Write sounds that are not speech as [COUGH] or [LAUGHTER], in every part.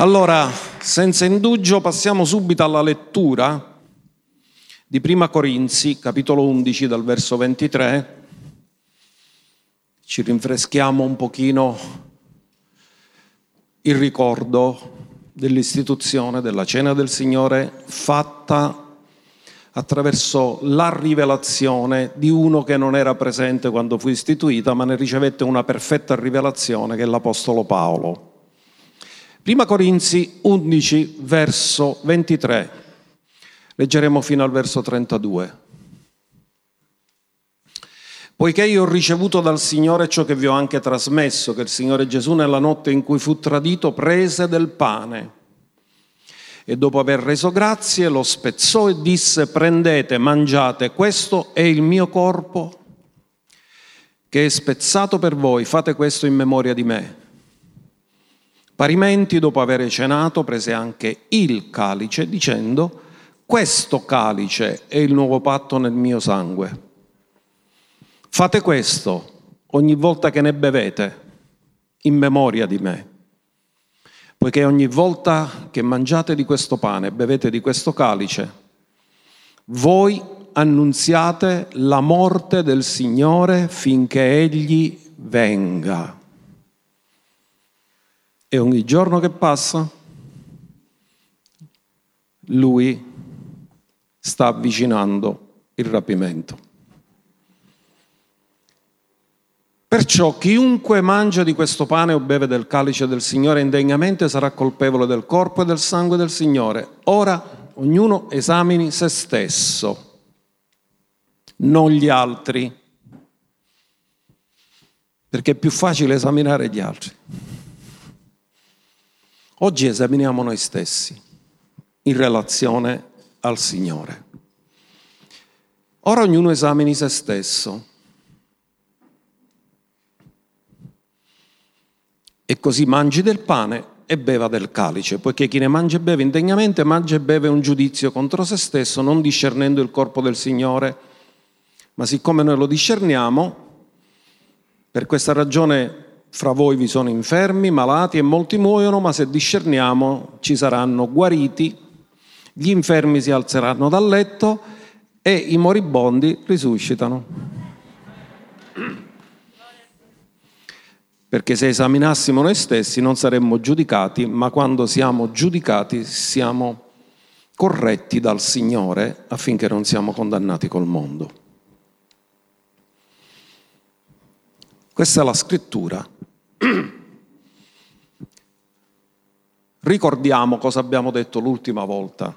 Allora, senza indugio, passiamo subito alla lettura di Prima Corinzi, capitolo 11, dal verso 23. Ci rinfreschiamo un pochino il ricordo dell'istituzione della cena del Signore fatta attraverso la rivelazione di uno che non era presente quando fu istituita, ma ne ricevette una perfetta rivelazione che è l'Apostolo Paolo. Prima Corinzi 11, verso 23. Leggeremo fino al verso 32. Poiché io ho ricevuto dal Signore ciò che vi ho anche trasmesso, che il Signore Gesù nella notte in cui fu tradito prese del pane e dopo aver reso grazie lo spezzò e disse prendete, mangiate, questo è il mio corpo che è spezzato per voi, fate questo in memoria di me. Parimenti, dopo aver cenato, prese anche il calice, dicendo, questo calice è il nuovo patto nel mio sangue. Fate questo ogni volta che ne bevete, in memoria di me. Poiché ogni volta che mangiate di questo pane e bevete di questo calice, voi annunziate la morte del Signore finché Egli venga. E ogni giorno che passa, lui sta avvicinando il rapimento. Perciò chiunque mangia di questo pane o beve del calice del Signore indegnamente sarà colpevole del corpo e del sangue del Signore. Ora ognuno esamini se stesso, non gli altri, perché è più facile esaminare gli altri. Oggi esaminiamo noi stessi in relazione al Signore. Ora ognuno esamini se stesso. E così mangi del pane e beva del calice, poiché chi ne mangia e beve indegnamente mangia e beve un giudizio contro se stesso, non discernendo il corpo del Signore. Ma siccome noi lo discerniamo, per questa ragione fra voi vi sono infermi, malati e molti muoiono, ma se discerniamo ci saranno guariti, gli infermi si alzeranno dal letto e i moribondi risuscitano. Perché se esaminassimo noi stessi non saremmo giudicati, ma quando siamo giudicati siamo corretti dal Signore affinché non siamo condannati col mondo. Questa è la scrittura. [CLEARS THROAT] Ricordiamo cosa abbiamo detto l'ultima volta.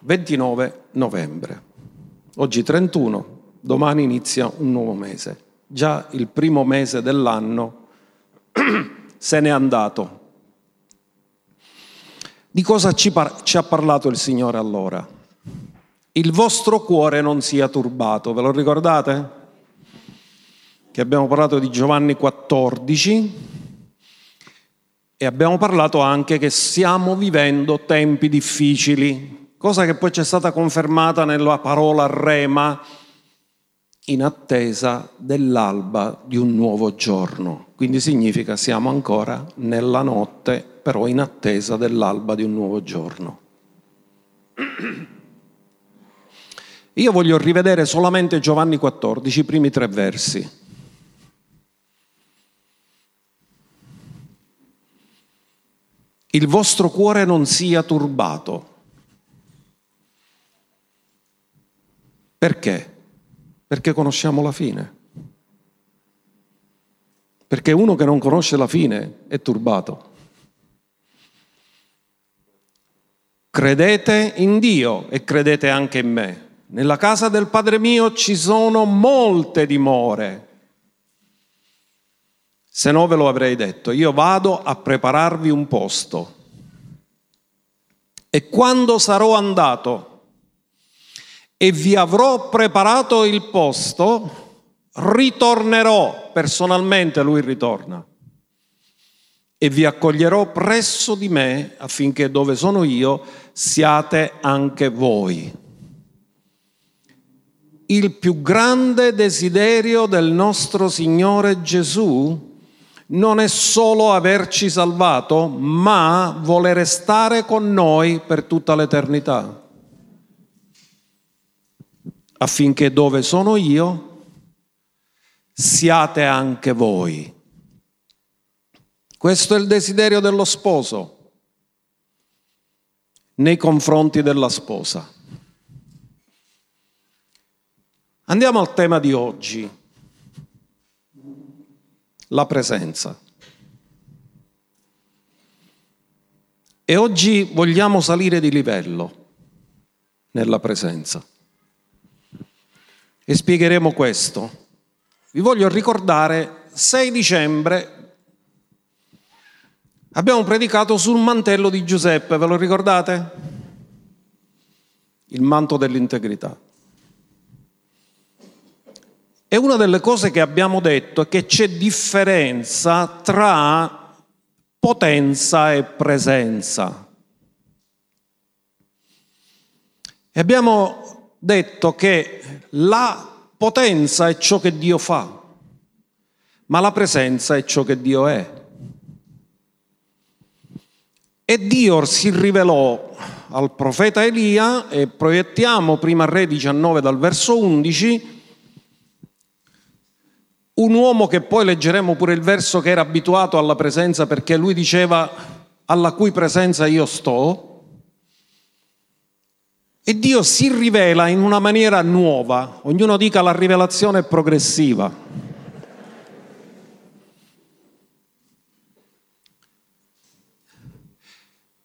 29 novembre. Oggi 31, domani inizia un nuovo mese. Già il primo mese dell'anno [CLEARS THROAT] se n'è andato. Di cosa ci, par- ci ha parlato il Signore allora? Il vostro cuore non sia turbato, ve lo ricordate? Che abbiamo parlato di Giovanni 14 e abbiamo parlato anche che stiamo vivendo tempi difficili, cosa che poi ci è stata confermata nella parola rema in attesa dell'alba di un nuovo giorno. Quindi significa siamo ancora nella notte, però in attesa dell'alba di un nuovo giorno. Io voglio rivedere solamente Giovanni 14, i primi tre versi. Il vostro cuore non sia turbato. Perché? Perché conosciamo la fine. Perché uno che non conosce la fine è turbato. Credete in Dio e credete anche in me. Nella casa del Padre mio ci sono molte dimore. Se no ve lo avrei detto, io vado a prepararvi un posto. E quando sarò andato e vi avrò preparato il posto, ritornerò, personalmente lui ritorna, e vi accoglierò presso di me affinché dove sono io siate anche voi. Il più grande desiderio del nostro Signore Gesù non è solo averci salvato, ma volere stare con noi per tutta l'eternità affinché dove sono io siate anche voi. Questo è il desiderio dello sposo nei confronti della sposa. Andiamo al tema di oggi, la presenza. E oggi vogliamo salire di livello nella presenza. E spiegheremo questo. Vi voglio ricordare, 6 dicembre abbiamo predicato sul mantello di Giuseppe, ve lo ricordate? Il manto dell'integrità. E una delle cose che abbiamo detto è che c'è differenza tra potenza e presenza. E abbiamo detto che la potenza è ciò che Dio fa, ma la presenza è ciò che Dio è. E Dio si rivelò al profeta Elia, e proiettiamo prima Re 19 dal verso 11, un uomo che poi leggeremo pure il verso che era abituato alla presenza perché lui diceva alla cui presenza io sto, e Dio si rivela in una maniera nuova, ognuno dica la rivelazione è progressiva.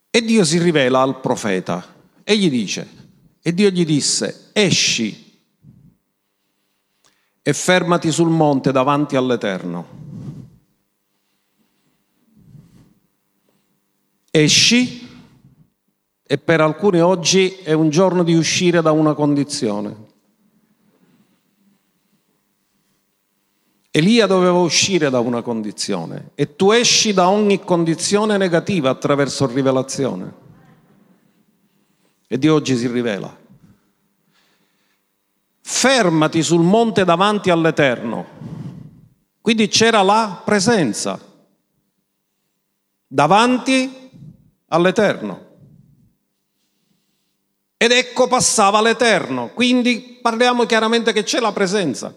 E Dio si rivela al profeta e gli dice, e Dio gli disse, esci e fermati sul monte davanti all'Eterno. Esci e per alcuni oggi è un giorno di uscire da una condizione. Elia doveva uscire da una condizione e tu esci da ogni condizione negativa attraverso rivelazione. E Dio oggi si rivela. Fermati sul monte davanti all'Eterno. Quindi c'era la presenza davanti all'Eterno. Ed ecco passava l'Eterno, quindi parliamo chiaramente che c'è la presenza.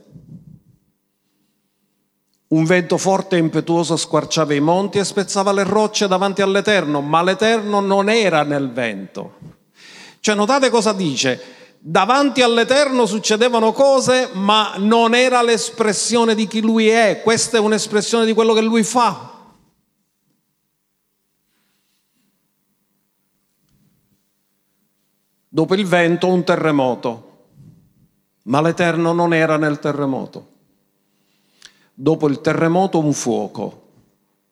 Un vento forte e impetuoso squarciava i monti e spezzava le rocce davanti all'Eterno, ma l'Eterno non era nel vento. Cioè notate cosa dice? Davanti all'Eterno succedevano cose, ma non era l'espressione di chi Lui è, questa è un'espressione di quello che Lui fa. Dopo il vento un terremoto, ma l'Eterno non era nel terremoto. Dopo il terremoto un fuoco,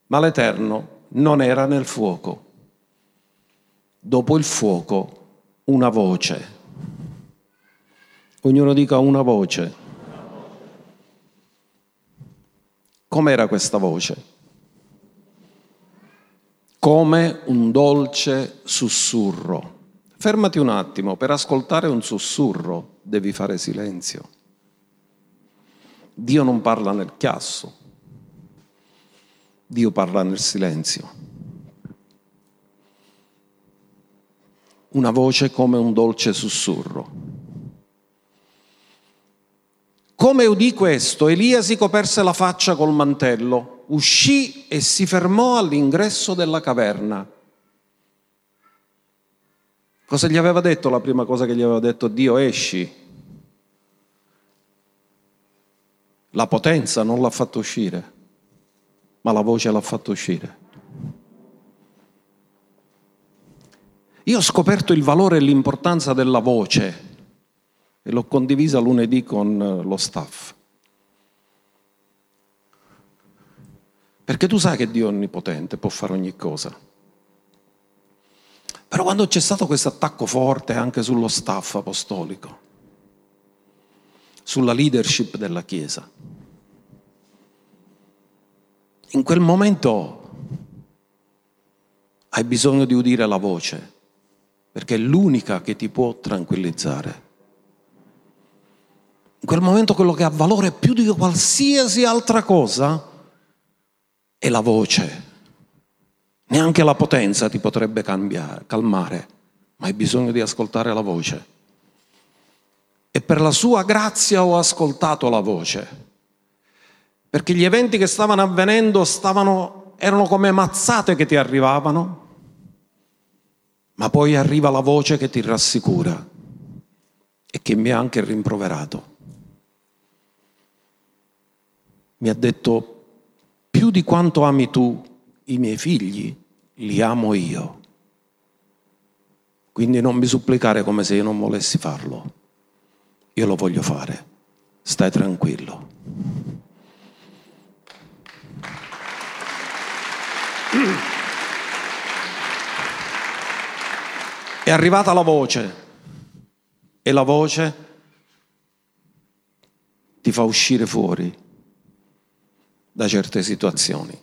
ma l'Eterno non era nel fuoco. Dopo il fuoco una voce. Ognuno dica una voce. Com'era questa voce? Come un dolce sussurro Fermati un attimo, per ascoltare un sussurro devi fare silenzio. Dio non parla nel chiasso, Dio parla nel silenzio. Una voce come un dolce sussurro. Come udì questo, Elia si coperse la faccia col mantello, uscì e si fermò all'ingresso della caverna. Cosa gli aveva detto la prima cosa che gli aveva detto Dio? Esci. La potenza non l'ha fatto uscire, ma la voce l'ha fatto uscire. Io ho scoperto il valore e l'importanza della voce e l'ho condivisa lunedì con eh, lo staff. Perché tu sai che Dio è onnipotente, può fare ogni cosa. Però quando c'è stato questo attacco forte anche sullo staff apostolico, sulla leadership della Chiesa, in quel momento hai bisogno di udire la voce, perché è l'unica che ti può tranquillizzare. In quel momento quello che ha valore più di qualsiasi altra cosa è la voce. Neanche la potenza ti potrebbe cambiare, calmare, ma hai bisogno di ascoltare la voce. E per la sua grazia ho ascoltato la voce, perché gli eventi che stavano avvenendo stavano, erano come mazzate che ti arrivavano, ma poi arriva la voce che ti rassicura e che mi ha anche rimproverato. Mi ha detto, più di quanto ami tu i miei figli, li amo io. Quindi non mi supplicare come se io non volessi farlo. Io lo voglio fare. Stai tranquillo. È arrivata la voce e la voce ti fa uscire fuori da certe situazioni.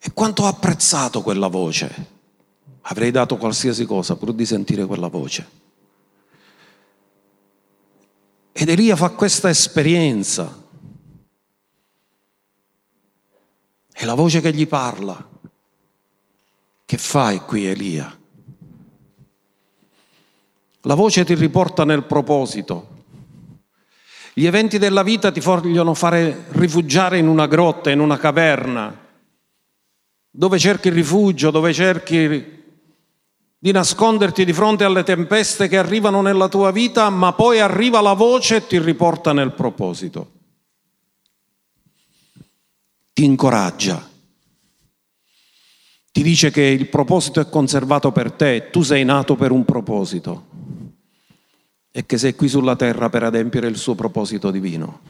E quanto ho apprezzato quella voce. Avrei dato qualsiasi cosa pur di sentire quella voce. Ed Elia fa questa esperienza. È la voce che gli parla. Che fai qui Elia? La voce ti riporta nel proposito. Gli eventi della vita ti vogliono fare rifugiare in una grotta, in una caverna, dove cerchi rifugio, dove cerchi di nasconderti di fronte alle tempeste che arrivano nella tua vita, ma poi arriva la voce e ti riporta nel proposito. Ti incoraggia. Ti dice che il proposito è conservato per te, tu sei nato per un proposito e che sei qui sulla terra per adempiere il suo proposito divino.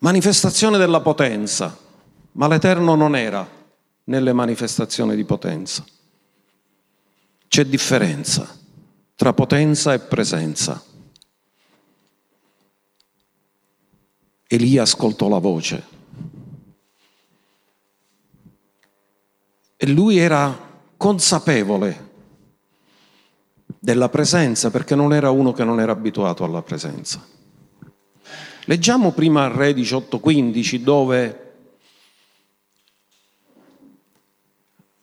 Manifestazione della potenza, ma l'Eterno non era nelle manifestazioni di potenza. C'è differenza tra potenza e presenza. Elia ascoltò la voce e lui era consapevole della presenza perché non era uno che non era abituato alla presenza. Leggiamo prima Re 18:15 dove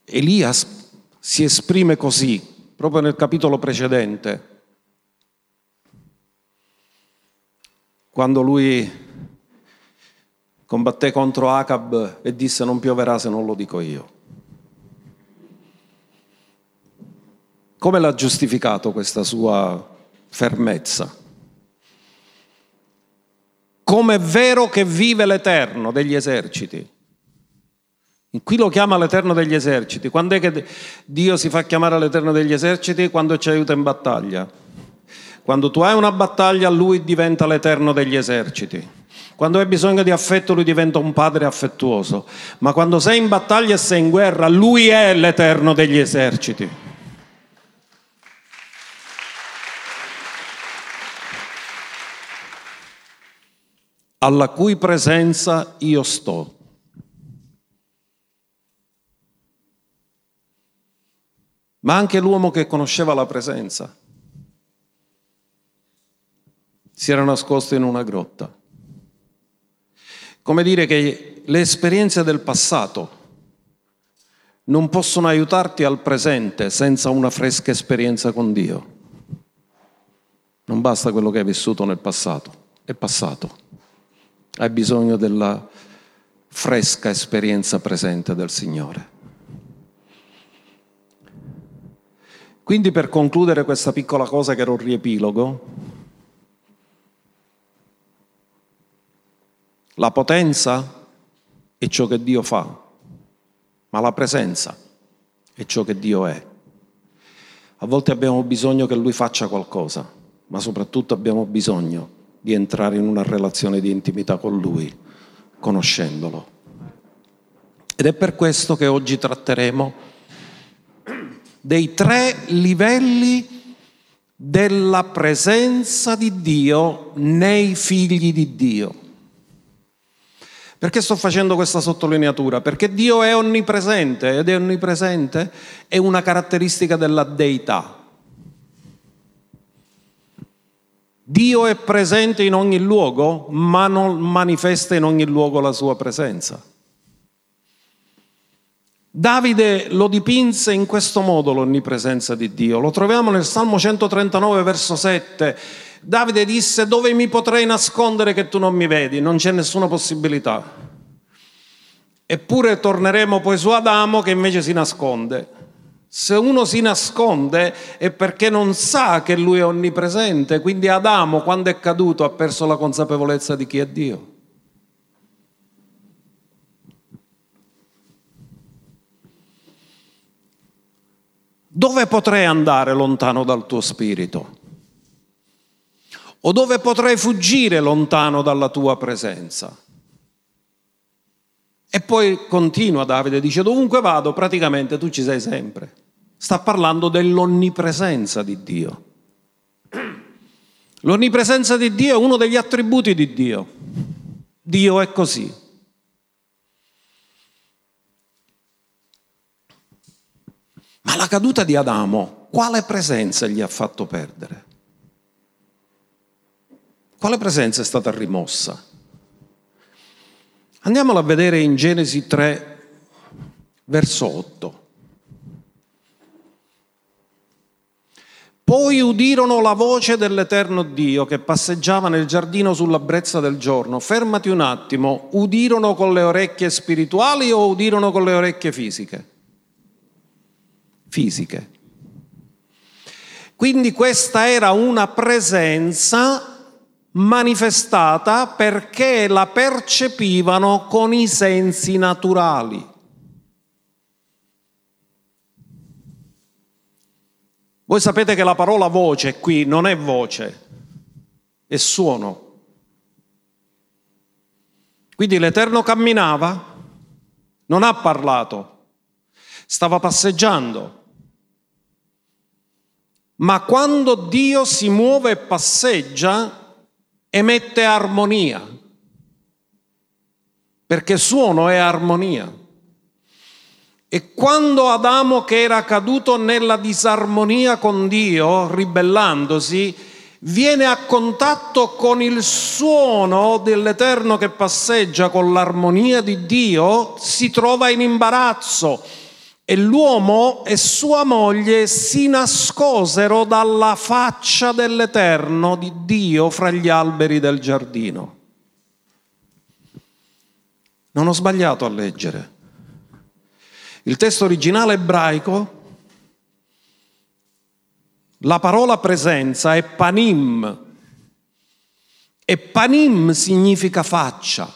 Elia si esprime così, proprio nel capitolo precedente, quando lui combatté contro Acab e disse non pioverà se non lo dico io. Come l'ha giustificato questa sua fermezza? come è vero che vive l'Eterno degli eserciti. Qui lo chiama l'Eterno degli eserciti. Quando è che Dio si fa chiamare l'Eterno degli eserciti? Quando ci aiuta in battaglia. Quando tu hai una battaglia, lui diventa l'Eterno degli eserciti. Quando hai bisogno di affetto, lui diventa un padre affettuoso. Ma quando sei in battaglia e sei in guerra, lui è l'Eterno degli eserciti. Alla cui presenza io sto. Ma anche l'uomo che conosceva la presenza si era nascosto in una grotta. Come dire che le esperienze del passato non possono aiutarti al presente senza una fresca esperienza con Dio. Non basta quello che hai vissuto nel passato, è passato. Hai bisogno della fresca esperienza presente del Signore. Quindi per concludere questa piccola cosa che era un riepilogo, la potenza è ciò che Dio fa, ma la presenza è ciò che Dio è. A volte abbiamo bisogno che Lui faccia qualcosa, ma soprattutto abbiamo bisogno di entrare in una relazione di intimità con Lui, conoscendolo. Ed è per questo che oggi tratteremo dei tre livelli della presenza di Dio nei figli di Dio. Perché sto facendo questa sottolineatura? Perché Dio è onnipresente ed è onnipresente è una caratteristica della deità. Dio è presente in ogni luogo, ma non manifesta in ogni luogo la sua presenza. Davide lo dipinse in questo modo l'onnipresenza di Dio. Lo troviamo nel Salmo 139, verso 7. Davide disse, dove mi potrei nascondere che tu non mi vedi? Non c'è nessuna possibilità. Eppure torneremo poi su Adamo che invece si nasconde. Se uno si nasconde è perché non sa che lui è onnipresente, quindi Adamo quando è caduto ha perso la consapevolezza di chi è Dio. Dove potrei andare lontano dal tuo spirito? O dove potrei fuggire lontano dalla tua presenza? E poi continua Davide, dice dovunque vado praticamente tu ci sei sempre. Sta parlando dell'onnipresenza di Dio. L'onnipresenza di Dio è uno degli attributi di Dio. Dio è così. Ma la caduta di Adamo, quale presenza gli ha fatto perdere? Quale presenza è stata rimossa? Andiamola a vedere in Genesi 3, verso 8. Poi udirono la voce dell'Eterno Dio che passeggiava nel giardino sulla brezza del giorno. Fermati un attimo, udirono con le orecchie spirituali o udirono con le orecchie fisiche? fisiche. Quindi questa era una presenza manifestata perché la percepivano con i sensi naturali. Voi sapete che la parola voce qui non è voce, è suono. Quindi l'Eterno camminava, non ha parlato, stava passeggiando, ma quando Dio si muove e passeggia, emette armonia, perché suono è armonia. E quando Adamo, che era caduto nella disarmonia con Dio, ribellandosi, viene a contatto con il suono dell'Eterno che passeggia con l'armonia di Dio, si trova in imbarazzo e l'uomo e sua moglie si nascosero dalla faccia dell'Eterno di Dio fra gli alberi del giardino. Non ho sbagliato a leggere. Il testo originale ebraico, la parola presenza è panim e panim significa faccia.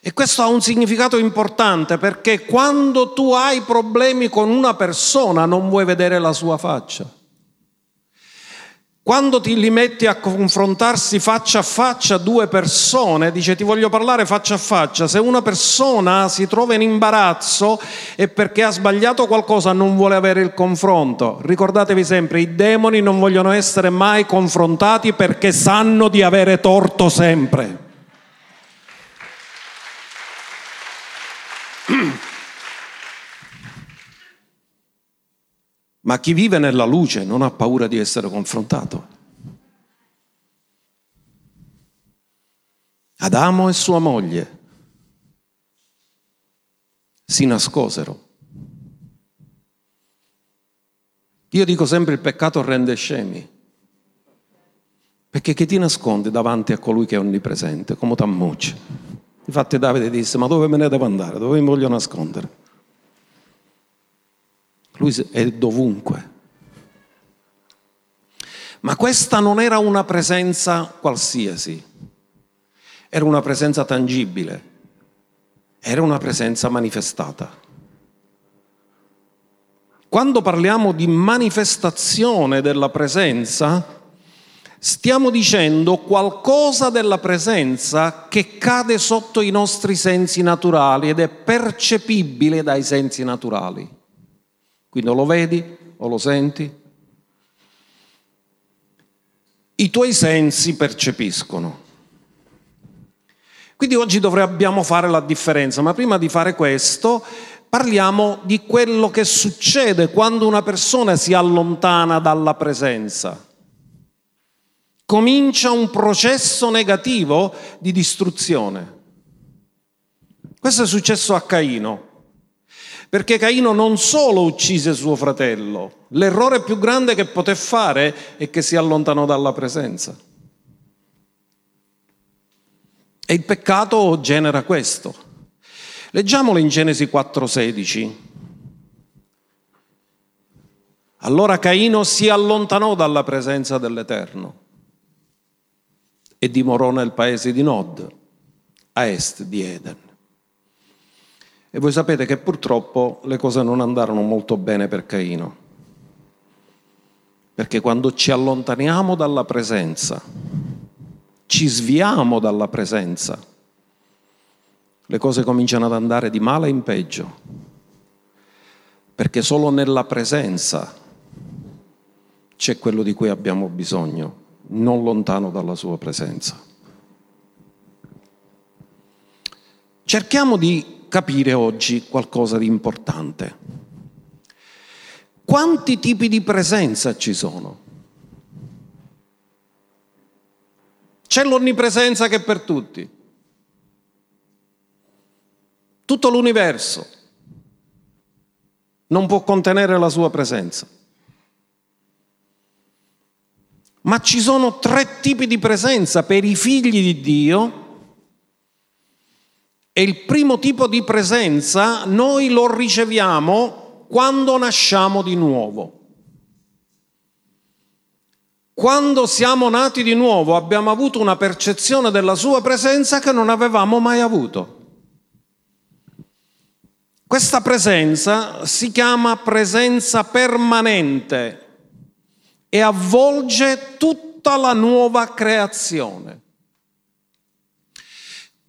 E questo ha un significato importante perché quando tu hai problemi con una persona non vuoi vedere la sua faccia. Quando ti li metti a confrontarsi faccia a faccia due persone, dice ti voglio parlare faccia a faccia, se una persona si trova in imbarazzo è perché ha sbagliato qualcosa, non vuole avere il confronto. Ricordatevi sempre, i demoni non vogliono essere mai confrontati perché sanno di avere torto sempre. [CLEARS THROAT] Ma chi vive nella luce non ha paura di essere confrontato. Adamo e sua moglie si nascosero. Io dico sempre il peccato rende scemi. Perché chi ti nasconde davanti a colui che è onnipresente, come t'ammuccia? Infatti Davide disse, ma dove me ne devo andare? Dove mi voglio nascondere? Lui è dovunque. Ma questa non era una presenza qualsiasi, era una presenza tangibile, era una presenza manifestata. Quando parliamo di manifestazione della presenza, stiamo dicendo qualcosa della presenza che cade sotto i nostri sensi naturali ed è percepibile dai sensi naturali. Quindi o lo vedi o lo senti. I tuoi sensi percepiscono. Quindi oggi dobbiamo fare la differenza, ma prima di fare questo parliamo di quello che succede quando una persona si allontana dalla presenza. comincia un processo negativo di distruzione. Questo è successo a Caino, perché Caino non solo uccise suo fratello, l'errore più grande che poté fare è che si allontanò dalla presenza. E il peccato genera questo. Leggiamolo in Genesi 4:16. Allora Caino si allontanò dalla presenza dell'Eterno e dimorò nel paese di Nod, a est di Eden. E voi sapete che purtroppo le cose non andarono molto bene per Caino, perché quando ci allontaniamo dalla presenza, ci sviamo dalla presenza, le cose cominciano ad andare di male in peggio, perché solo nella presenza c'è quello di cui abbiamo bisogno, non lontano dalla sua presenza. Cerchiamo di capire oggi qualcosa di importante. Quanti tipi di presenza ci sono? C'è l'onnipresenza che è per tutti. Tutto l'universo non può contenere la sua presenza. Ma ci sono tre tipi di presenza per i figli di Dio e il primo tipo di presenza noi lo riceviamo quando nasciamo di nuovo. Quando siamo nati di nuovo abbiamo avuto una percezione della sua presenza che non avevamo mai avuto. Questa presenza si chiama presenza permanente e avvolge tutta la nuova creazione.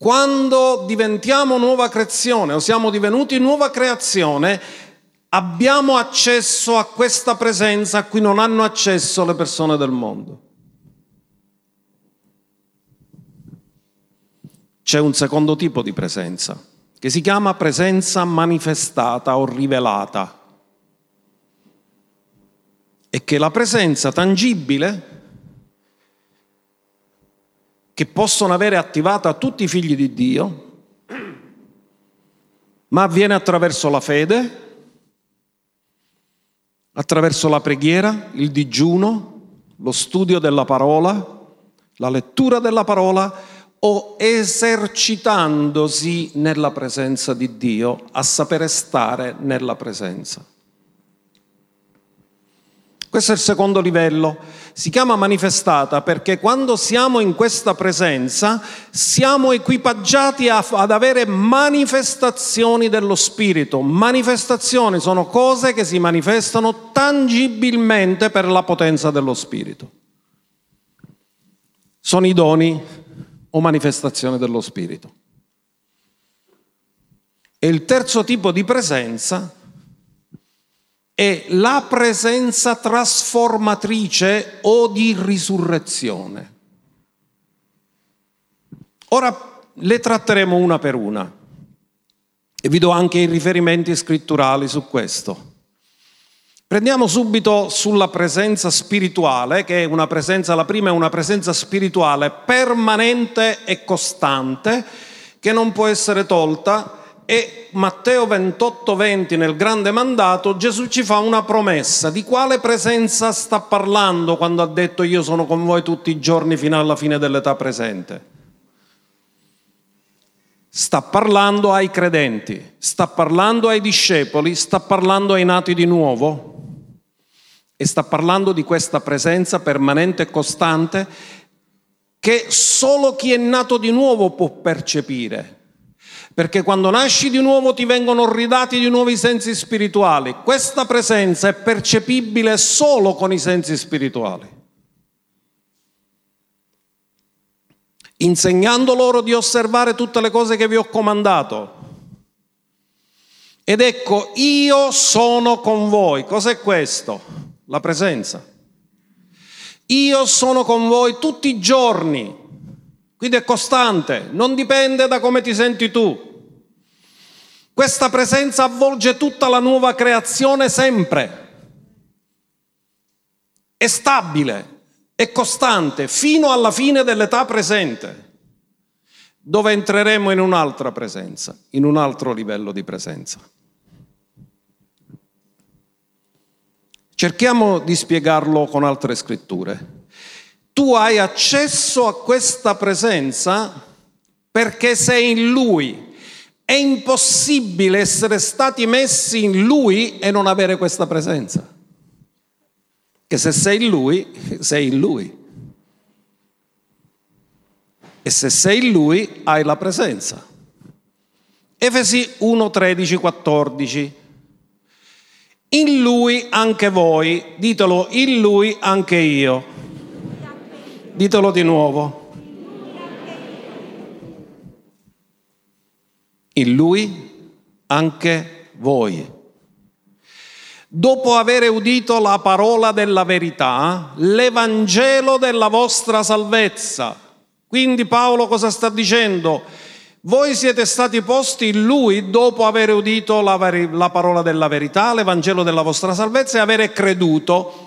Quando diventiamo nuova creazione o siamo divenuti nuova creazione, abbiamo accesso a questa presenza a cui non hanno accesso le persone del mondo. C'è un secondo tipo di presenza che si chiama presenza manifestata o rivelata e che la presenza tangibile che possono avere attivata tutti i figli di Dio, ma avviene attraverso la fede, attraverso la preghiera, il digiuno, lo studio della parola, la lettura della parola o esercitandosi nella presenza di Dio, a sapere stare nella presenza. Questo è il secondo livello. Si chiama manifestata perché quando siamo in questa presenza siamo equipaggiati a, ad avere manifestazioni dello Spirito. Manifestazioni sono cose che si manifestano tangibilmente per la potenza dello Spirito. Sono i doni o manifestazioni dello Spirito. E il terzo tipo di presenza è la presenza trasformatrice o di risurrezione. Ora le tratteremo una per una e vi do anche i riferimenti scritturali su questo. Prendiamo subito sulla presenza spirituale, che è una presenza, la prima è una presenza spirituale permanente e costante, che non può essere tolta e Matteo 28, 20 nel grande mandato Gesù ci fa una promessa. Di quale presenza sta parlando quando ha detto io sono con voi tutti i giorni fino alla fine dell'età presente? Sta parlando ai credenti, sta parlando ai discepoli, sta parlando ai nati di nuovo e sta parlando di questa presenza permanente e costante che solo chi è nato di nuovo può percepire perché quando nasci di nuovo ti vengono ridati di nuovo i sensi spirituali. Questa presenza è percepibile solo con i sensi spirituali. Insegnando loro di osservare tutte le cose che vi ho comandato. Ed ecco, io sono con voi. Cos'è questo? La presenza. Io sono con voi tutti i giorni quindi è costante, non dipende da come ti senti tu. Questa presenza avvolge tutta la nuova creazione sempre. È stabile, e costante fino alla fine dell'età presente, dove entreremo in un'altra presenza, in un altro livello di presenza. Cerchiamo di spiegarlo con altre scritture. Tu hai accesso a questa presenza perché sei in Lui. È impossibile essere stati messi in Lui e non avere questa presenza. Che se sei in Lui, sei in Lui. E se sei in Lui, hai la presenza. Efesi 1, 13, 14. In Lui anche voi, ditelo, in Lui anche io. Ditelo di nuovo. In Lui anche voi. Dopo aver udito la parola della verità, l'Evangelo della vostra salvezza. Quindi Paolo cosa sta dicendo? Voi siete stati posti in Lui dopo aver udito la, la parola della verità, l'Evangelo della vostra salvezza e avere creduto.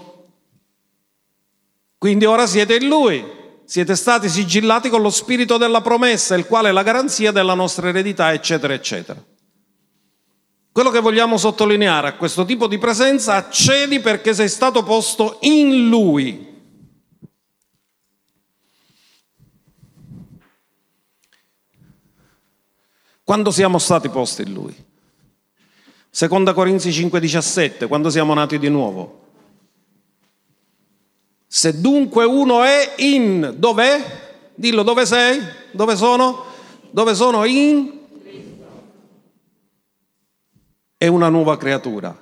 Quindi ora siete in Lui, siete stati sigillati con lo spirito della promessa, il quale è la garanzia della nostra eredità, eccetera, eccetera. Quello che vogliamo sottolineare a questo tipo di presenza, accedi perché sei stato posto in Lui. Quando siamo stati posti in Lui? Seconda Corinzi 5:17, quando siamo nati di nuovo. Se dunque uno è in, dov'è? Dillo, dove sei? Dove sono? Dove sono in? è una nuova creatura.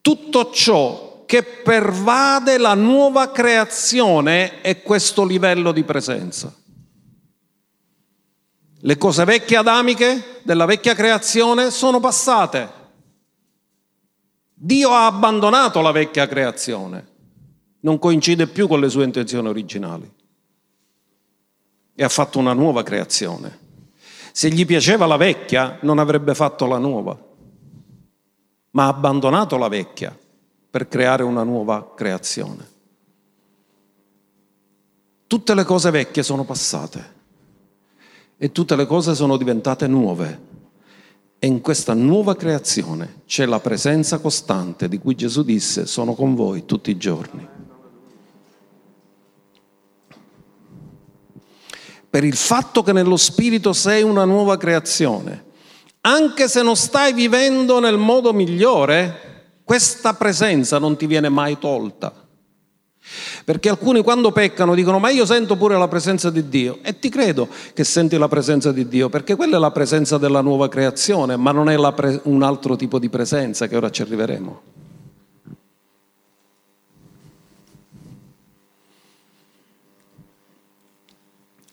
Tutto ciò che pervade la nuova creazione è questo livello di presenza. Le cose vecchie adamiche della vecchia creazione sono passate. Dio ha abbandonato la vecchia creazione, non coincide più con le sue intenzioni originali e ha fatto una nuova creazione. Se gli piaceva la vecchia, non avrebbe fatto la nuova ma ha abbandonato la vecchia per creare una nuova creazione. Tutte le cose vecchie sono passate e tutte le cose sono diventate nuove. E in questa nuova creazione c'è la presenza costante di cui Gesù disse sono con voi tutti i giorni. Per il fatto che nello Spirito sei una nuova creazione, anche se non stai vivendo nel modo migliore, questa presenza non ti viene mai tolta. Perché alcuni quando peccano dicono ma io sento pure la presenza di Dio e ti credo che senti la presenza di Dio perché quella è la presenza della nuova creazione, ma non è pre- un altro tipo di presenza che ora ci arriveremo.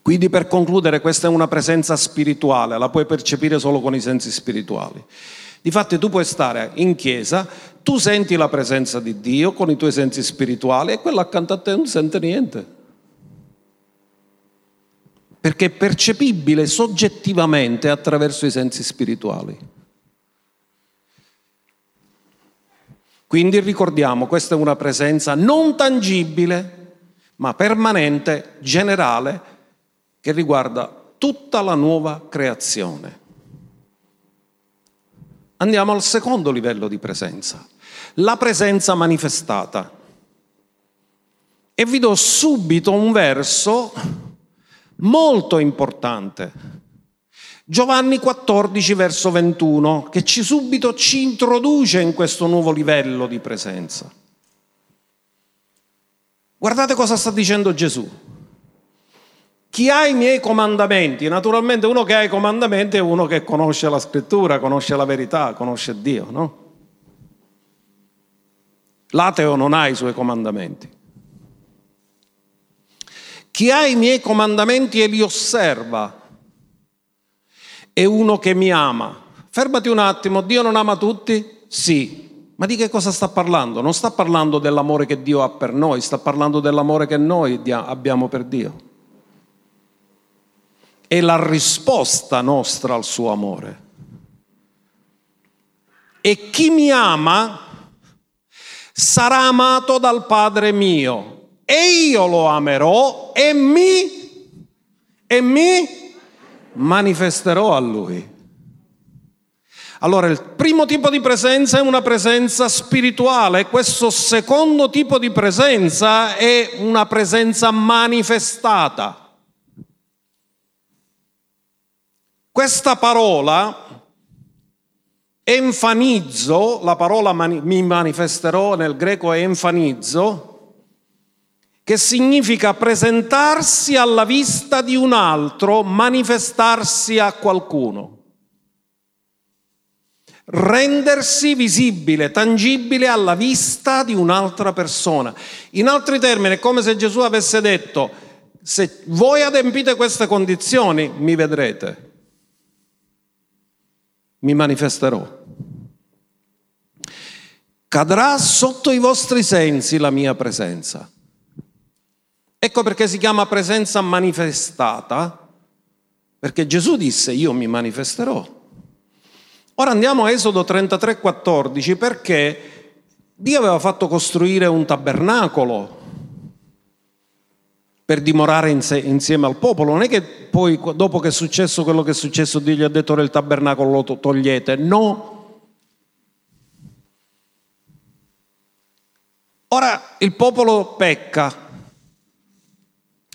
Quindi per concludere questa è una presenza spirituale, la puoi percepire solo con i sensi spirituali. Difatti tu puoi stare in chiesa, tu senti la presenza di Dio con i tuoi sensi spirituali e quello accanto a te non sente niente. Perché è percepibile soggettivamente attraverso i sensi spirituali. Quindi ricordiamo, questa è una presenza non tangibile, ma permanente, generale, che riguarda tutta la nuova creazione. Andiamo al secondo livello di presenza, la presenza manifestata. E vi do subito un verso molto importante. Giovanni 14, verso 21, che ci subito ci introduce in questo nuovo livello di presenza. Guardate cosa sta dicendo Gesù. Chi ha i miei comandamenti, naturalmente uno che ha i comandamenti è uno che conosce la scrittura, conosce la verità, conosce Dio, no? L'ateo non ha i suoi comandamenti. Chi ha i miei comandamenti e li osserva è uno che mi ama. Fermati un attimo, Dio non ama tutti? Sì. Ma di che cosa sta parlando? Non sta parlando dell'amore che Dio ha per noi, sta parlando dell'amore che noi abbiamo per Dio è la risposta nostra al suo amore. E chi mi ama sarà amato dal Padre mio e io lo amerò e mi, e mi manifesterò a lui. Allora, il primo tipo di presenza è una presenza spirituale, questo secondo tipo di presenza è una presenza manifestata. Questa parola, enfanizzo, la parola mani, mi manifesterò nel greco è enfanizzo, che significa presentarsi alla vista di un altro, manifestarsi a qualcuno rendersi visibile, tangibile alla vista di un'altra persona. In altri termini, è come se Gesù avesse detto, se voi adempite queste condizioni, mi vedrete, mi manifesterò. Cadrà sotto i vostri sensi la mia presenza. Ecco perché si chiama presenza manifestata, perché Gesù disse io mi manifesterò. Ora andiamo a Esodo 33, 14 perché Dio aveva fatto costruire un tabernacolo per dimorare insieme al popolo. Non è che poi dopo che è successo quello che è successo Dio gli ha detto il tabernacolo lo togliete. No. Ora il popolo pecca.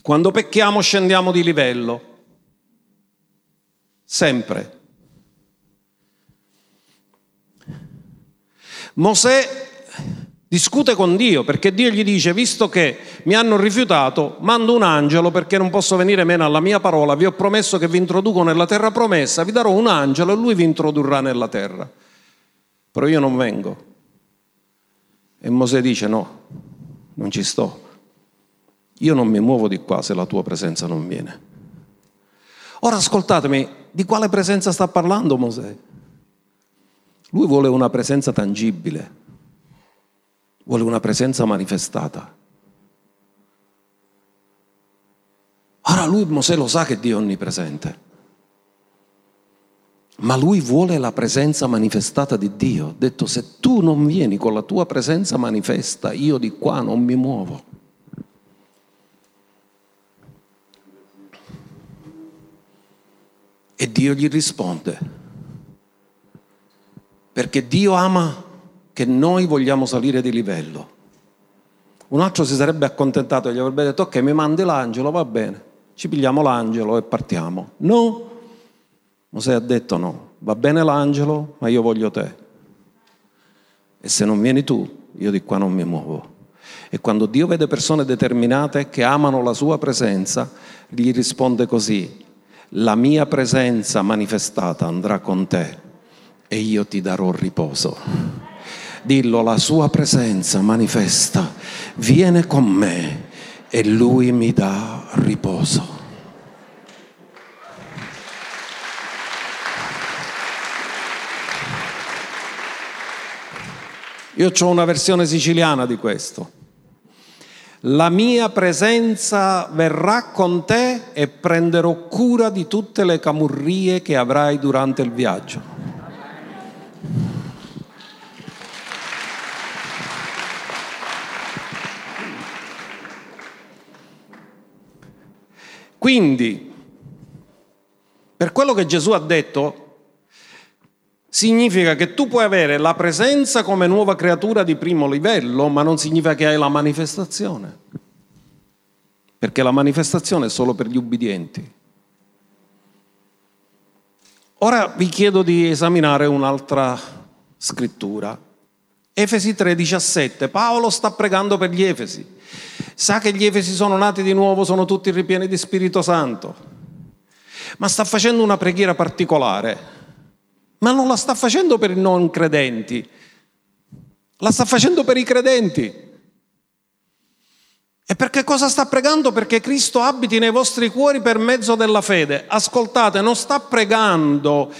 Quando pecchiamo scendiamo di livello. Sempre. Mosè discute con Dio perché Dio gli dice, visto che mi hanno rifiutato, mando un angelo perché non posso venire meno alla mia parola, vi ho promesso che vi introduco nella terra promessa, vi darò un angelo e lui vi introdurrà nella terra. Però io non vengo. E Mosè dice no, non ci sto. Io non mi muovo di qua se la tua presenza non viene. Ora ascoltatemi, di quale presenza sta parlando Mosè? Lui vuole una presenza tangibile, vuole una presenza manifestata. Ora lui, Mosè, lo sa che Dio è onnipresente, ma lui vuole la presenza manifestata di Dio. Ha detto, se tu non vieni con la tua presenza manifesta, io di qua non mi muovo. E Dio gli risponde, perché Dio ama che noi vogliamo salire di livello. Un altro si sarebbe accontentato e gli avrebbe detto ok mi mandi l'angelo, va bene, ci pigliamo l'angelo e partiamo. No, Mosè ha detto no, va bene l'angelo, ma io voglio te. E se non vieni tu, io di qua non mi muovo. E quando Dio vede persone determinate che amano la sua presenza, gli risponde così, la mia presenza manifestata andrà con te e io ti darò riposo. Dillo, la sua presenza manifesta, viene con me e lui mi dà riposo. Io ho una versione siciliana di questo. La mia presenza verrà con te e prenderò cura di tutte le camurrie che avrai durante il viaggio. Quindi, per quello che Gesù ha detto, significa che tu puoi avere la presenza come nuova creatura di primo livello, ma non significa che hai la manifestazione. Perché la manifestazione è solo per gli ubbidienti. Ora vi chiedo di esaminare un'altra scrittura. Efesi 3:17, Paolo sta pregando per gli Efesi. Sa che gli Efesi sono nati di nuovo, sono tutti ripieni di Spirito Santo, ma sta facendo una preghiera particolare, ma non la sta facendo per i non credenti, la sta facendo per i credenti. E perché cosa sta pregando? Perché Cristo abiti nei vostri cuori per mezzo della fede. Ascoltate, non sta pregando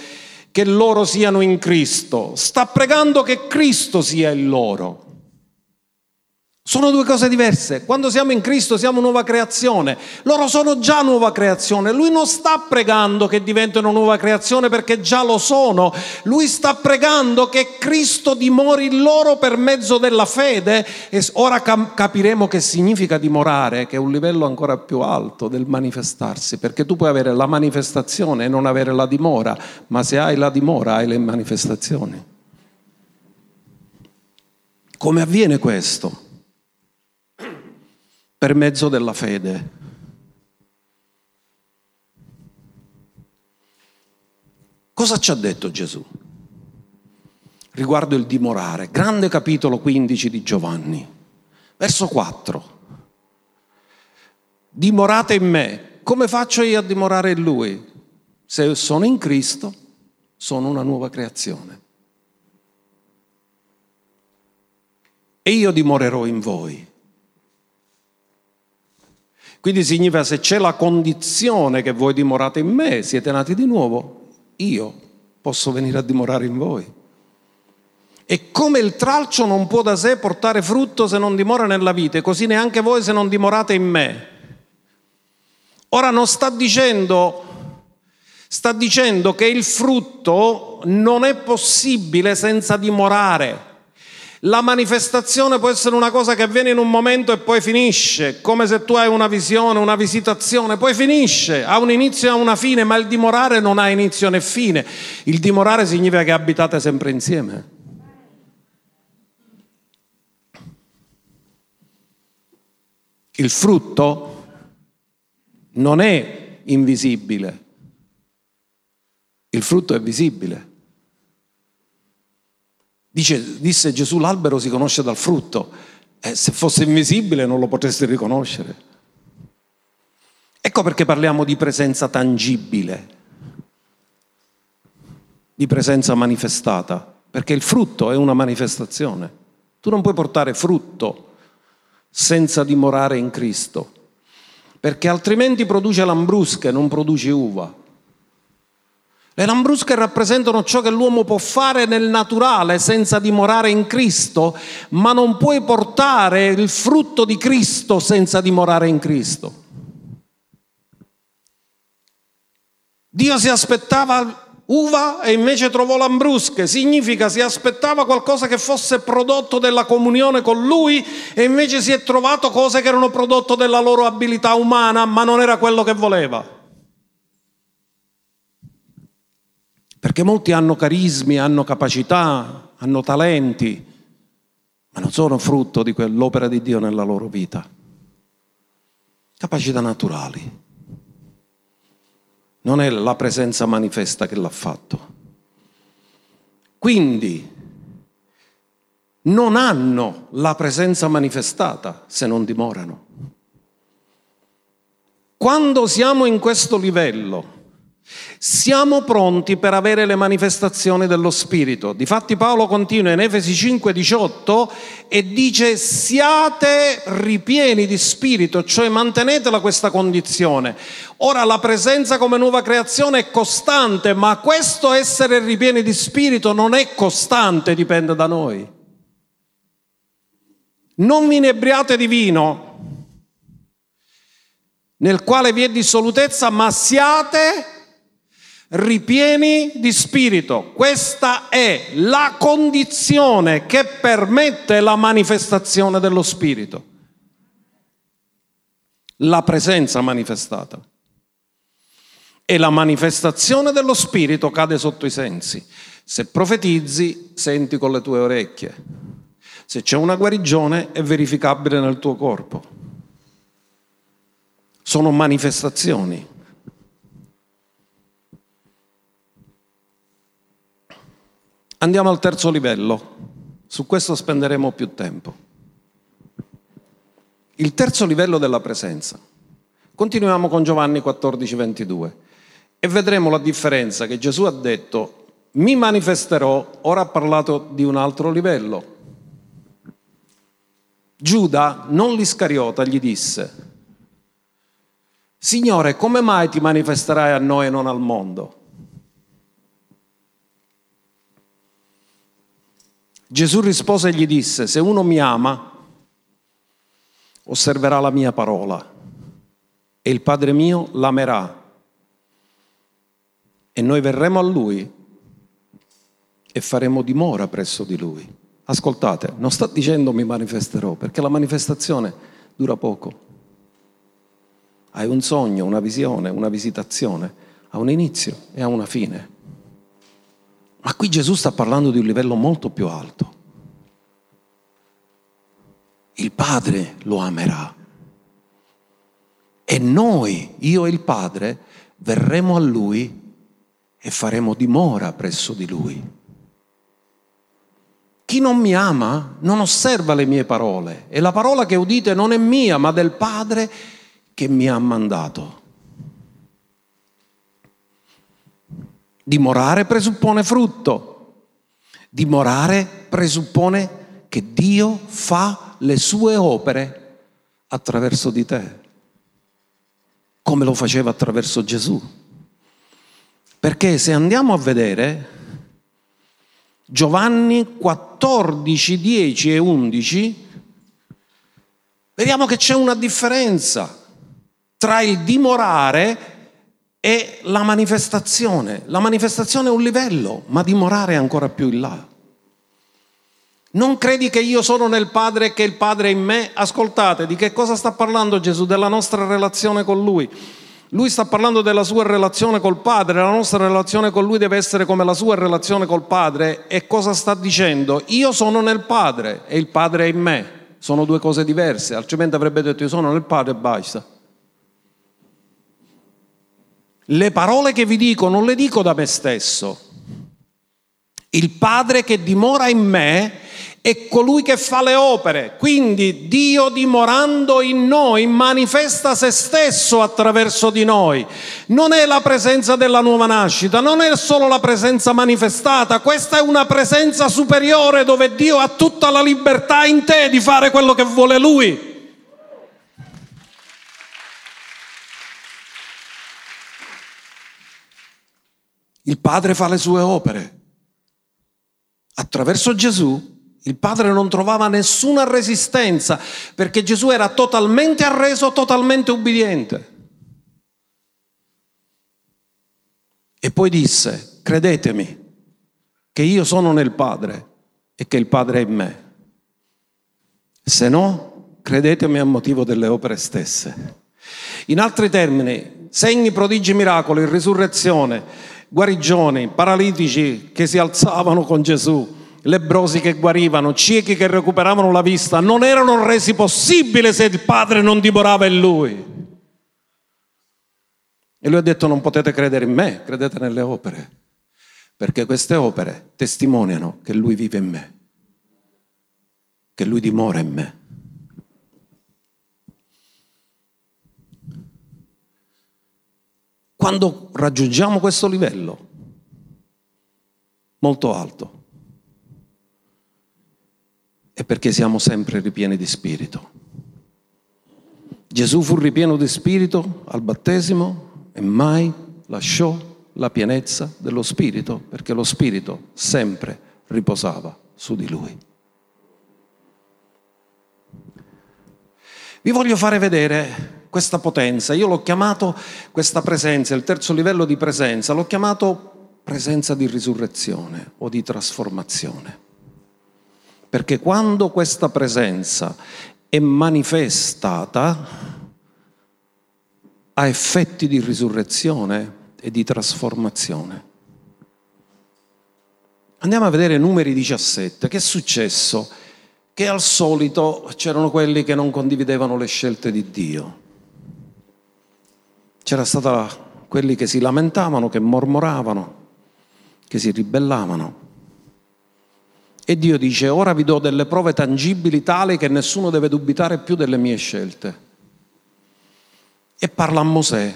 che loro siano in Cristo, sta pregando che Cristo sia il loro. Sono due cose diverse. Quando siamo in Cristo siamo nuova creazione. Loro sono già nuova creazione. Lui non sta pregando che diventino nuova creazione perché già lo sono. Lui sta pregando che Cristo dimori in loro per mezzo della fede. E ora capiremo che significa dimorare, che è un livello ancora più alto del manifestarsi. Perché tu puoi avere la manifestazione e non avere la dimora, ma se hai la dimora hai le manifestazioni. Come avviene questo? Per mezzo della fede. Cosa ci ha detto Gesù? Riguardo il dimorare, grande capitolo 15 di Giovanni, verso 4. Dimorate in me, come faccio io a dimorare in Lui? Se sono in Cristo, sono una nuova creazione. E io dimorerò in voi. Quindi significa se c'è la condizione che voi dimorate in me, siete nati di nuovo, io posso venire a dimorare in voi. E come il tralcio non può da sé portare frutto se non dimora nella vite, così neanche voi se non dimorate in me. Ora non sta dicendo, sta dicendo che il frutto non è possibile senza dimorare. La manifestazione può essere una cosa che avviene in un momento e poi finisce, come se tu hai una visione, una visitazione, poi finisce, ha un inizio e una fine, ma il dimorare non ha inizio né fine. Il dimorare significa che abitate sempre insieme. Il frutto non è invisibile, il frutto è visibile. Dice, disse Gesù, l'albero si conosce dal frutto. Eh, se fosse invisibile non lo potresti riconoscere. Ecco perché parliamo di presenza tangibile, di presenza manifestata, perché il frutto è una manifestazione. Tu non puoi portare frutto senza dimorare in Cristo, perché altrimenti produce lambrusche, non produci uva. Le lambrusche rappresentano ciò che l'uomo può fare nel naturale senza dimorare in Cristo, ma non puoi portare il frutto di Cristo senza dimorare in Cristo. Dio si aspettava uva e invece trovò lambrusche, significa si aspettava qualcosa che fosse prodotto della comunione con Lui e invece si è trovato cose che erano prodotto della loro abilità umana, ma non era quello che voleva. Perché molti hanno carismi, hanno capacità, hanno talenti, ma non sono frutto di quell'opera di Dio nella loro vita. Capacità naturali. Non è la presenza manifesta che l'ha fatto. Quindi non hanno la presenza manifestata se non dimorano. Quando siamo in questo livello, siamo pronti per avere le manifestazioni dello Spirito. Difatti Paolo continua in Efesi 5:18 e dice siate ripieni di Spirito, cioè mantenetela questa condizione. Ora la presenza come nuova creazione è costante, ma questo essere ripieni di Spirito non è costante, dipende da noi. Non vi inebriate di vino, nel quale vi è dissolutezza, ma siate ripieni di spirito. Questa è la condizione che permette la manifestazione dello spirito. La presenza manifestata. E la manifestazione dello spirito cade sotto i sensi. Se profetizzi, senti con le tue orecchie. Se c'è una guarigione, è verificabile nel tuo corpo. Sono manifestazioni. Andiamo al terzo livello, su questo spenderemo più tempo. Il terzo livello della presenza. Continuiamo con Giovanni 14, 22 e vedremo la differenza che Gesù ha detto, mi manifesterò, ora ha parlato di un altro livello. Giuda, non l'Iscariota, gli disse, Signore, come mai ti manifesterai a noi e non al mondo? Gesù rispose e gli disse, se uno mi ama, osserverà la mia parola e il Padre mio l'amerà. E noi verremo a Lui e faremo dimora presso di Lui. Ascoltate, non sta dicendo mi manifesterò, perché la manifestazione dura poco. Hai un sogno, una visione, una visitazione, ha un inizio e ha una fine. Ma qui Gesù sta parlando di un livello molto più alto. Il Padre lo amerà. E noi, io e il Padre, verremo a Lui e faremo dimora presso di Lui. Chi non mi ama non osserva le mie parole e la parola che udite non è mia, ma del Padre che mi ha mandato. Dimorare presuppone frutto. Dimorare presuppone che Dio fa le sue opere attraverso di te, come lo faceva attraverso Gesù. Perché se andiamo a vedere Giovanni 14, 10 e 11, vediamo che c'è una differenza tra il dimorare e la manifestazione. La manifestazione è un livello, ma dimorare è ancora più in là. Non credi che io sono nel Padre e che il Padre è in me? Ascoltate, di che cosa sta parlando Gesù? Della nostra relazione con Lui. Lui sta parlando della sua relazione col Padre, la nostra relazione con Lui deve essere come la sua relazione col Padre. E cosa sta dicendo? Io sono nel Padre e il Padre è in me. Sono due cose diverse, altrimenti avrebbe detto io sono nel Padre e basta. Le parole che vi dico non le dico da me stesso. Il Padre che dimora in me è colui che fa le opere. Quindi Dio dimorando in noi manifesta se stesso attraverso di noi. Non è la presenza della nuova nascita, non è solo la presenza manifestata, questa è una presenza superiore dove Dio ha tutta la libertà in te di fare quello che vuole Lui. Il Padre fa le sue opere. Attraverso Gesù il Padre non trovava nessuna resistenza perché Gesù era totalmente arreso, totalmente ubbidiente. E poi disse, credetemi che io sono nel Padre e che il Padre è in me. Se no, credetemi a motivo delle opere stesse. In altri termini, segni, prodigi, miracoli, risurrezione, guarigioni, paralitici che si alzavano con Gesù, lebrosi che guarivano, ciechi che recuperavano la vista, non erano resi possibili se il Padre non dimorava in lui. E lui ha detto non potete credere in me, credete nelle opere, perché queste opere testimoniano che lui vive in me, che lui dimora in me. Quando raggiungiamo questo livello molto alto, è perché siamo sempre ripieni di spirito. Gesù fu ripieno di spirito al battesimo e mai lasciò la pienezza dello spirito, perché lo spirito sempre riposava su di lui. Vi voglio fare vedere questa potenza. Io l'ho chiamato questa presenza, il terzo livello di presenza, l'ho chiamato presenza di risurrezione o di trasformazione. Perché quando questa presenza è manifestata, ha effetti di risurrezione e di trasformazione. Andiamo a vedere numeri 17. Che è successo? Che al solito c'erano quelli che non condividevano le scelte di Dio c'era stata quelli che si lamentavano, che mormoravano, che si ribellavano. E Dio dice, ora vi do delle prove tangibili tali che nessuno deve dubitare più delle mie scelte. E parla a Mosè.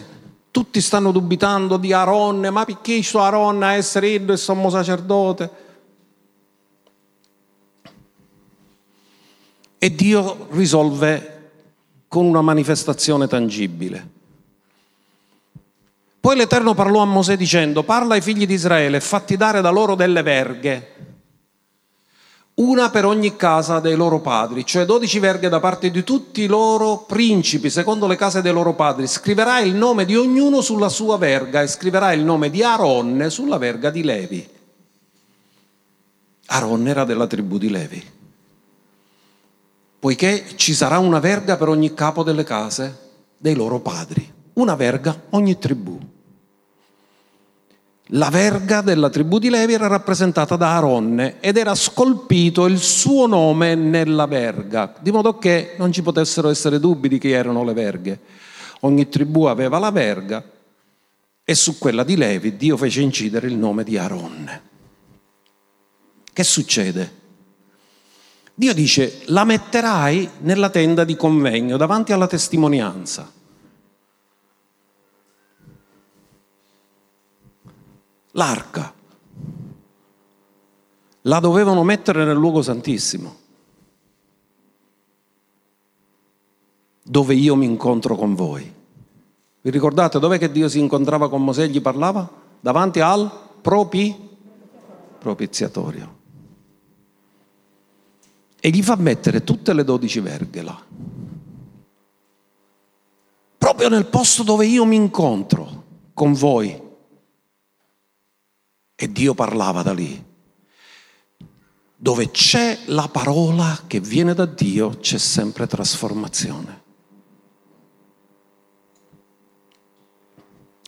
Tutti stanno dubitando di Aaron, ma perché sto Aaron a essere il sommo sacerdote? E Dio risolve con una manifestazione tangibile. Poi l'Eterno parlò a Mosè dicendo, parla ai figli di Israele e fatti dare da loro delle verghe. una per ogni casa dei loro padri, cioè dodici verghe da parte di tutti i loro principi, secondo le case dei loro padri. Scriverà il nome di ognuno sulla sua verga e scriverà il nome di Aaronne sulla verga di Levi. Aaronne era della tribù di Levi. Poiché ci sarà una verga per ogni capo delle case dei loro padri, una verga ogni tribù. La verga della tribù di Levi era rappresentata da Aronne ed era scolpito il suo nome nella verga, di modo che non ci potessero essere dubbi di chi erano le verghe. Ogni tribù aveva la verga e su quella di Levi Dio fece incidere il nome di Aronne. Che succede? Dio dice, la metterai nella tenda di convegno davanti alla testimonianza. L'arca. La dovevano mettere nel luogo santissimo, dove io mi incontro con voi. Vi ricordate dov'è che Dio si incontrava con Mosè e gli parlava? Davanti al propi, propiziatorio. E gli fa mettere tutte le dodici verghe là. Proprio nel posto dove io mi incontro con voi. E Dio parlava da lì. Dove c'è la parola che viene da Dio c'è sempre trasformazione.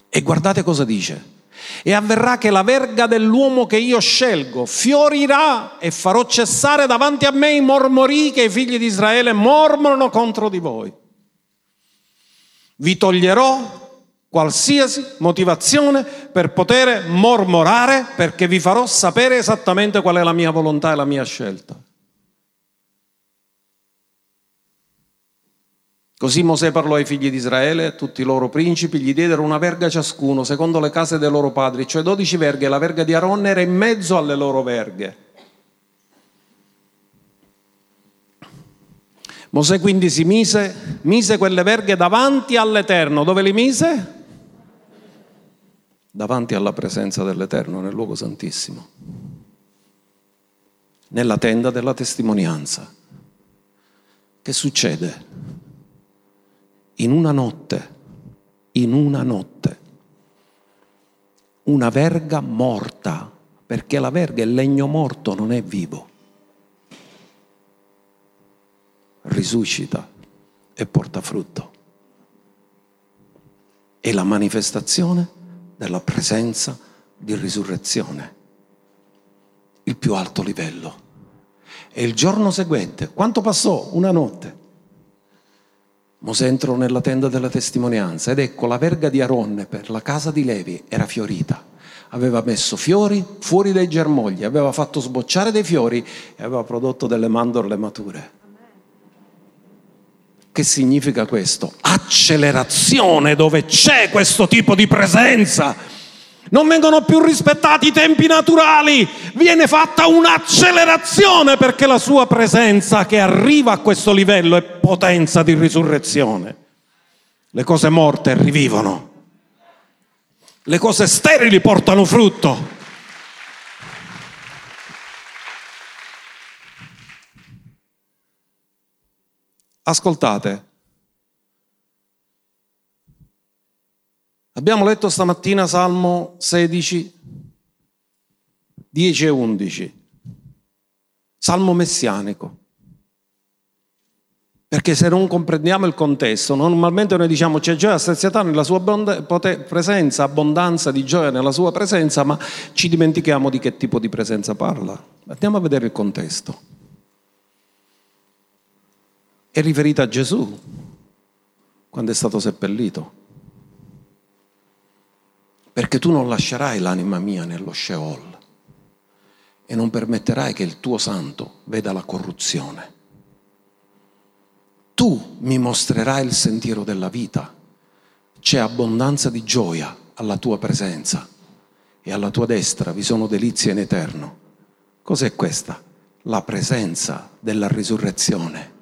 E guardate cosa dice. E avverrà che la verga dell'uomo che io scelgo fiorirà e farò cessare davanti a me i mormori che i figli di Israele mormorano contro di voi. Vi toglierò qualsiasi motivazione per poter mormorare perché vi farò sapere esattamente qual è la mia volontà e la mia scelta. Così Mosè parlò ai figli di Israele, tutti i loro principi, gli diedero una verga ciascuno, secondo le case dei loro padri, cioè dodici verghe, la verga di Aaron era in mezzo alle loro verghe. Mosè quindi si mise, mise quelle verghe davanti all'Eterno. Dove le mise? Davanti alla presenza dell'Eterno nel luogo santissimo, nella tenda della testimonianza. Che succede? In una notte, in una notte, una verga morta, perché la verga è legno morto, non è vivo, risuscita e porta frutto. E la manifestazione della presenza di risurrezione, il più alto livello. E il giorno seguente, quanto passò? Una notte. Mosè entrò nella tenda della testimonianza ed ecco la verga di Aronne per la casa di Levi era fiorita. Aveva messo fiori fuori dai germogli, aveva fatto sbocciare dei fiori e aveva prodotto delle mandorle mature. Che significa questo? Accelerazione dove c'è questo tipo di presenza. Non vengono più rispettati i tempi naturali, viene fatta un'accelerazione perché la sua presenza che arriva a questo livello è potenza di risurrezione. Le cose morte rivivono, le cose sterili portano frutto. Ascoltate, abbiamo letto stamattina Salmo 16, 10 e 11, Salmo messianico. Perché se non comprendiamo il contesto, normalmente noi diciamo c'è gioia sazietà nella sua presenza, abbondanza di gioia nella sua presenza, ma ci dimentichiamo di che tipo di presenza parla. Andiamo a vedere il contesto è riferita a Gesù quando è stato seppellito. Perché tu non lascerai l'anima mia nello Sheol e non permetterai che il tuo santo veda la corruzione. Tu mi mostrerai il sentiero della vita. C'è abbondanza di gioia alla tua presenza e alla tua destra vi sono delizie in eterno. Cos'è questa? La presenza della risurrezione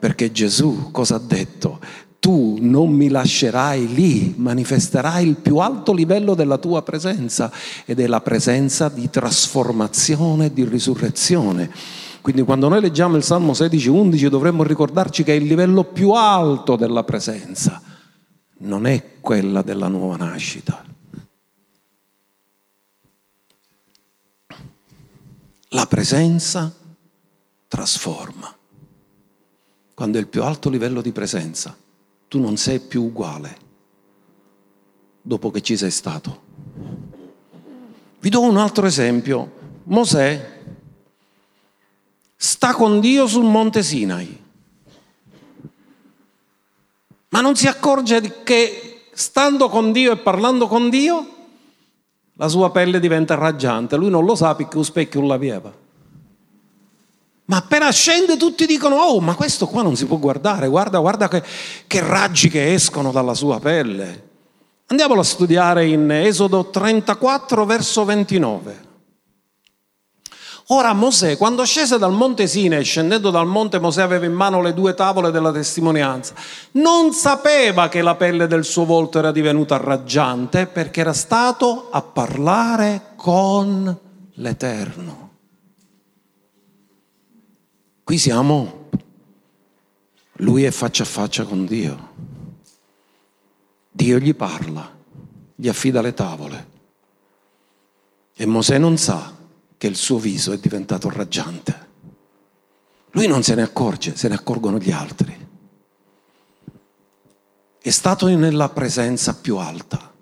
perché Gesù cosa ha detto? Tu non mi lascerai lì, manifesterai il più alto livello della tua presenza ed è la presenza di trasformazione, di risurrezione. Quindi quando noi leggiamo il Salmo 16, 11 dovremmo ricordarci che è il livello più alto della presenza, non è quella della nuova nascita. La presenza trasforma. Quando è il più alto livello di presenza, tu non sei più uguale dopo che ci sei stato. Vi do un altro esempio. Mosè sta con Dio sul monte Sinai, ma non si accorge che stando con Dio e parlando con Dio, la sua pelle diventa raggiante. Lui non lo sa perché lo specchio la vieva. Ma appena scende tutti dicono, oh, ma questo qua non si può guardare, guarda, guarda che, che raggi che escono dalla sua pelle. Andiamolo a studiare in Esodo 34, verso 29. Ora Mosè, quando scese dal monte Sinai, scendendo dal monte, Mosè aveva in mano le due tavole della testimonianza. Non sapeva che la pelle del suo volto era divenuta raggiante perché era stato a parlare con l'Eterno. Qui siamo, lui è faccia a faccia con Dio. Dio gli parla, gli affida le tavole. E Mosè non sa che il suo viso è diventato raggiante. Lui non se ne accorge, se ne accorgono gli altri. È stato nella presenza più alta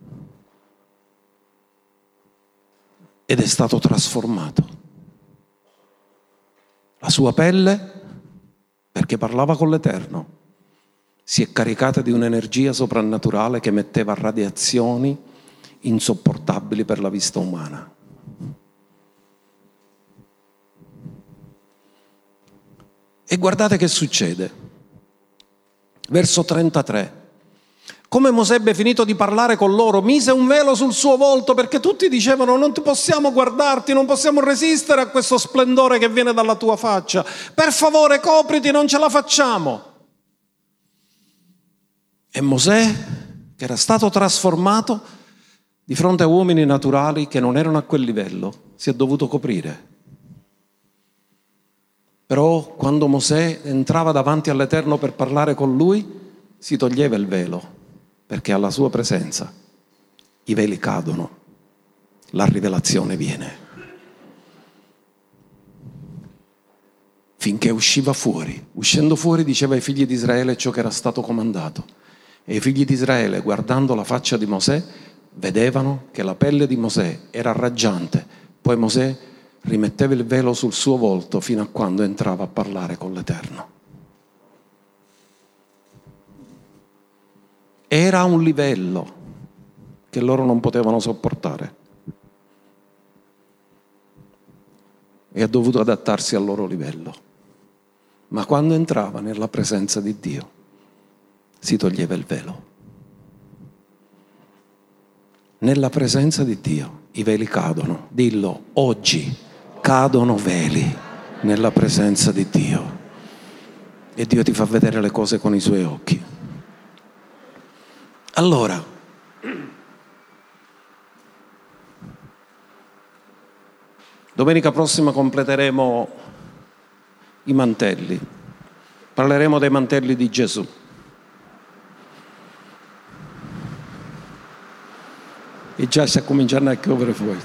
ed è stato trasformato. La sua pelle, perché parlava con l'Eterno, si è caricata di un'energia soprannaturale che metteva radiazioni insopportabili per la vista umana. E guardate che succede. Verso 33. Come Mosè ebbe finito di parlare con loro, mise un velo sul suo volto perché tutti dicevano non ti possiamo guardarti, non possiamo resistere a questo splendore che viene dalla tua faccia. Per favore copriti, non ce la facciamo. E Mosè, che era stato trasformato di fronte a uomini naturali che non erano a quel livello, si è dovuto coprire. Però quando Mosè entrava davanti all'Eterno per parlare con lui, si toglieva il velo, perché alla sua presenza i veli cadono, la rivelazione viene. Finché usciva fuori, uscendo fuori diceva ai figli di Israele ciò che era stato comandato. E i figli di Israele, guardando la faccia di Mosè, vedevano che la pelle di Mosè era raggiante. Poi Mosè rimetteva il velo sul suo volto fino a quando entrava a parlare con l'Eterno. Era un livello che loro non potevano sopportare e ha dovuto adattarsi al loro livello. Ma quando entrava nella presenza di Dio si toglieva il velo. Nella presenza di Dio i veli cadono. Dillo oggi cadono veli nella presenza di Dio e Dio ti fa vedere le cose con i suoi occhi. Allora, domenica prossima completeremo i mantelli, parleremo dei mantelli di Gesù. E già sta cominciando a piovere fuori.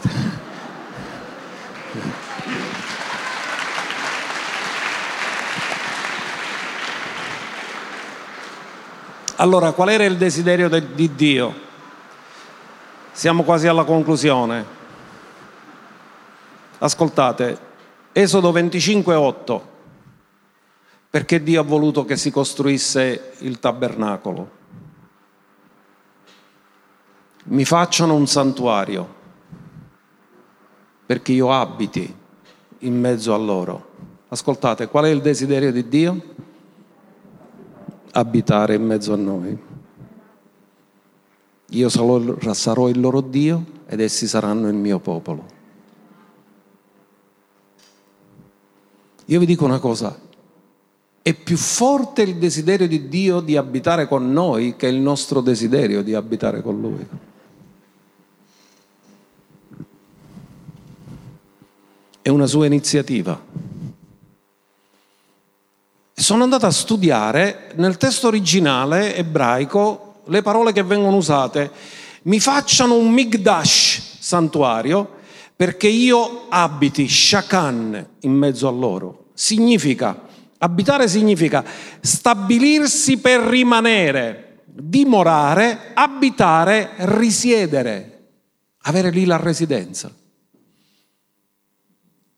Allora, qual era il desiderio de- di Dio? Siamo quasi alla conclusione. Ascoltate, Esodo 25, 8. Perché Dio ha voluto che si costruisse il tabernacolo? Mi facciano un santuario perché io abiti in mezzo a loro. Ascoltate, qual è il desiderio di Dio? Abitare in mezzo a noi. Io sarò il loro Dio ed essi saranno il mio popolo. Io vi dico una cosa, è più forte il desiderio di Dio di abitare con noi che il nostro desiderio di abitare con Lui. È una sua iniziativa. Sono andato a studiare nel testo originale ebraico le parole che vengono usate. Mi facciano un migdash, santuario, perché io abiti shakan in mezzo a loro. Significa, abitare significa stabilirsi per rimanere, dimorare, abitare, risiedere, avere lì la residenza.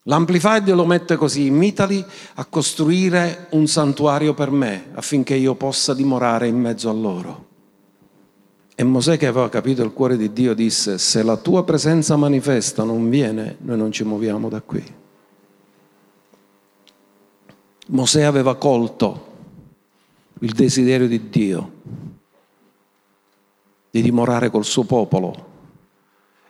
L'Amplified lo mette così, imitali a costruire un santuario per me affinché io possa dimorare in mezzo a loro. E Mosè che aveva capito il cuore di Dio disse, se la tua presenza manifesta non viene, noi non ci muoviamo da qui. Mosè aveva colto il desiderio di Dio di dimorare col suo popolo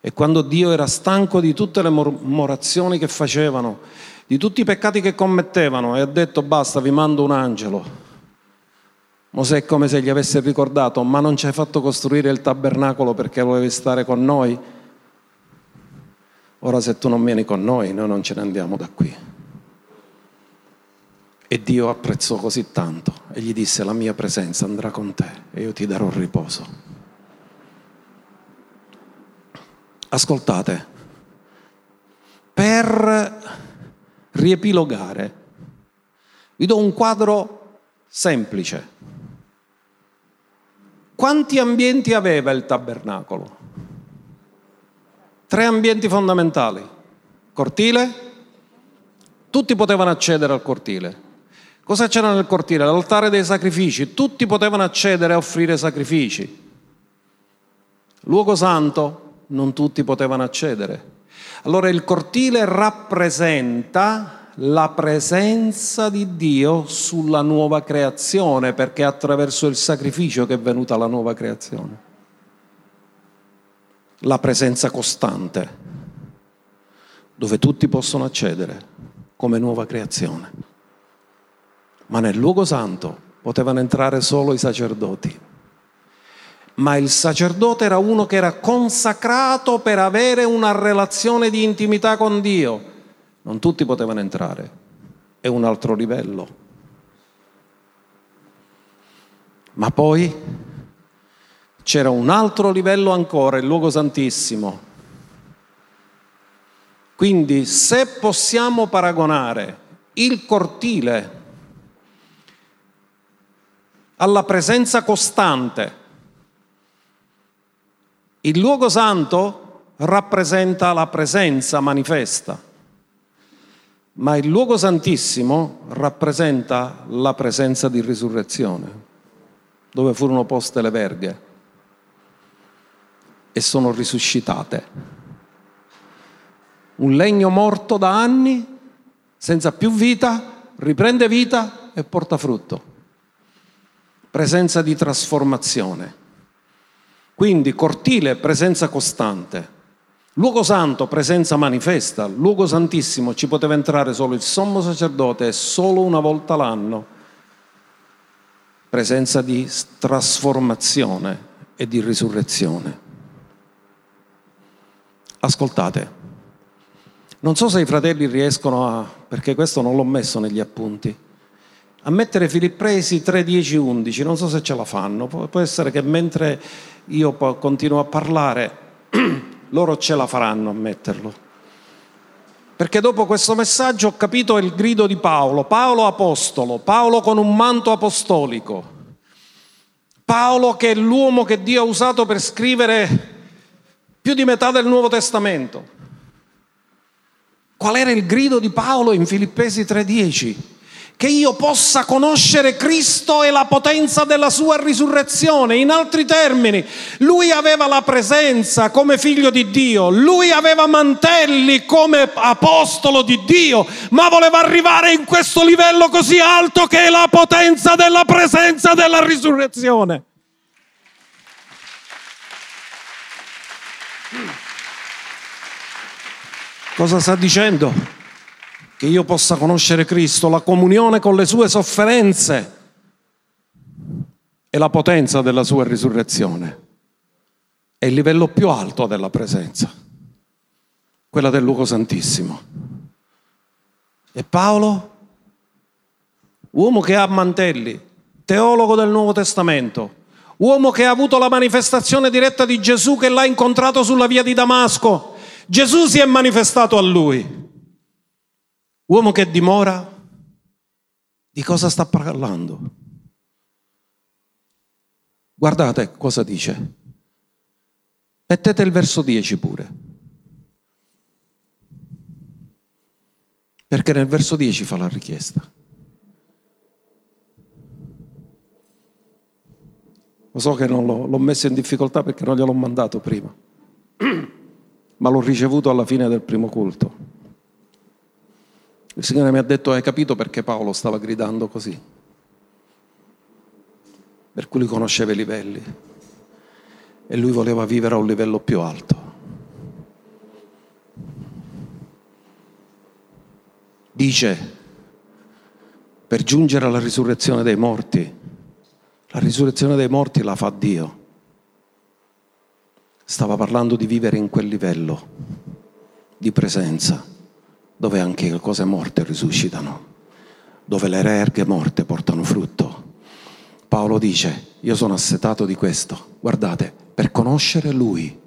e quando Dio era stanco di tutte le morazioni che facevano, di tutti i peccati che commettevano, e ha detto basta, vi mando un angelo. Mosè è come se gli avesse ricordato, ma non ci hai fatto costruire il tabernacolo perché volevi stare con noi? Ora se tu non vieni con noi, noi non ce ne andiamo da qui. E Dio apprezzò così tanto e gli disse la mia presenza andrà con te e io ti darò riposo. Ascoltate, per riepilogare, vi do un quadro semplice. Quanti ambienti aveva il tabernacolo? Tre ambienti fondamentali. Cortile, tutti potevano accedere al cortile. Cosa c'era nel cortile? L'altare dei sacrifici, tutti potevano accedere a offrire sacrifici. Luogo santo, non tutti potevano accedere. Allora il cortile rappresenta la presenza di Dio sulla nuova creazione, perché è attraverso il sacrificio che è venuta la nuova creazione. La presenza costante, dove tutti possono accedere come nuova creazione. Ma nel luogo santo potevano entrare solo i sacerdoti ma il sacerdote era uno che era consacrato per avere una relazione di intimità con Dio. Non tutti potevano entrare, è un altro livello. Ma poi c'era un altro livello ancora, il luogo santissimo. Quindi se possiamo paragonare il cortile alla presenza costante il luogo santo rappresenta la presenza manifesta, ma il luogo santissimo rappresenta la presenza di risurrezione, dove furono poste le verghe e sono risuscitate. Un legno morto da anni, senza più vita, riprende vita e porta frutto. Presenza di trasformazione. Quindi cortile, presenza costante. Luogo santo, presenza manifesta. Luogo santissimo, ci poteva entrare solo il sommo sacerdote solo una volta l'anno. Presenza di trasformazione e di risurrezione. Ascoltate, non so se i fratelli riescono a, perché questo non l'ho messo negli appunti, a mettere Filippesi 3, 10, 11, non so se ce la fanno, può essere che mentre io continuo a parlare, [CLEARS THROAT] loro ce la faranno a metterlo. Perché dopo questo messaggio ho capito il grido di Paolo, Paolo apostolo, Paolo con un manto apostolico, Paolo che è l'uomo che Dio ha usato per scrivere più di metà del Nuovo Testamento. Qual era il grido di Paolo in Filippesi 3:10? Che io possa conoscere Cristo e la potenza della sua risurrezione. In altri termini, lui aveva la presenza come figlio di Dio, lui aveva mantelli come apostolo di Dio, ma voleva arrivare in questo livello così alto che è la potenza della presenza della risurrezione. Cosa sta dicendo? Che io possa conoscere Cristo, la comunione con le sue sofferenze e la potenza della sua risurrezione. È il livello più alto della presenza, quella del luogo santissimo. E Paolo uomo che ha mantelli, teologo del Nuovo Testamento, uomo che ha avuto la manifestazione diretta di Gesù che l'ha incontrato sulla via di Damasco. Gesù si è manifestato a lui. Uomo che dimora, di cosa sta parlando? Guardate cosa dice. Mettete il verso 10 pure. Perché nel verso 10 fa la richiesta. Lo so che non l'ho, l'ho messo in difficoltà perché non gliel'ho mandato prima, [CLEARS THROAT] ma l'ho ricevuto alla fine del primo culto. Il Signore mi ha detto, hai capito perché Paolo stava gridando così? Per cui lui conosceva i livelli e lui voleva vivere a un livello più alto. Dice, per giungere alla risurrezione dei morti, la risurrezione dei morti la fa Dio. Stava parlando di vivere in quel livello di presenza, dove anche le cose morte risuscitano, dove le erghe morte portano frutto. Paolo dice, io sono assetato di questo, guardate, per conoscere Lui.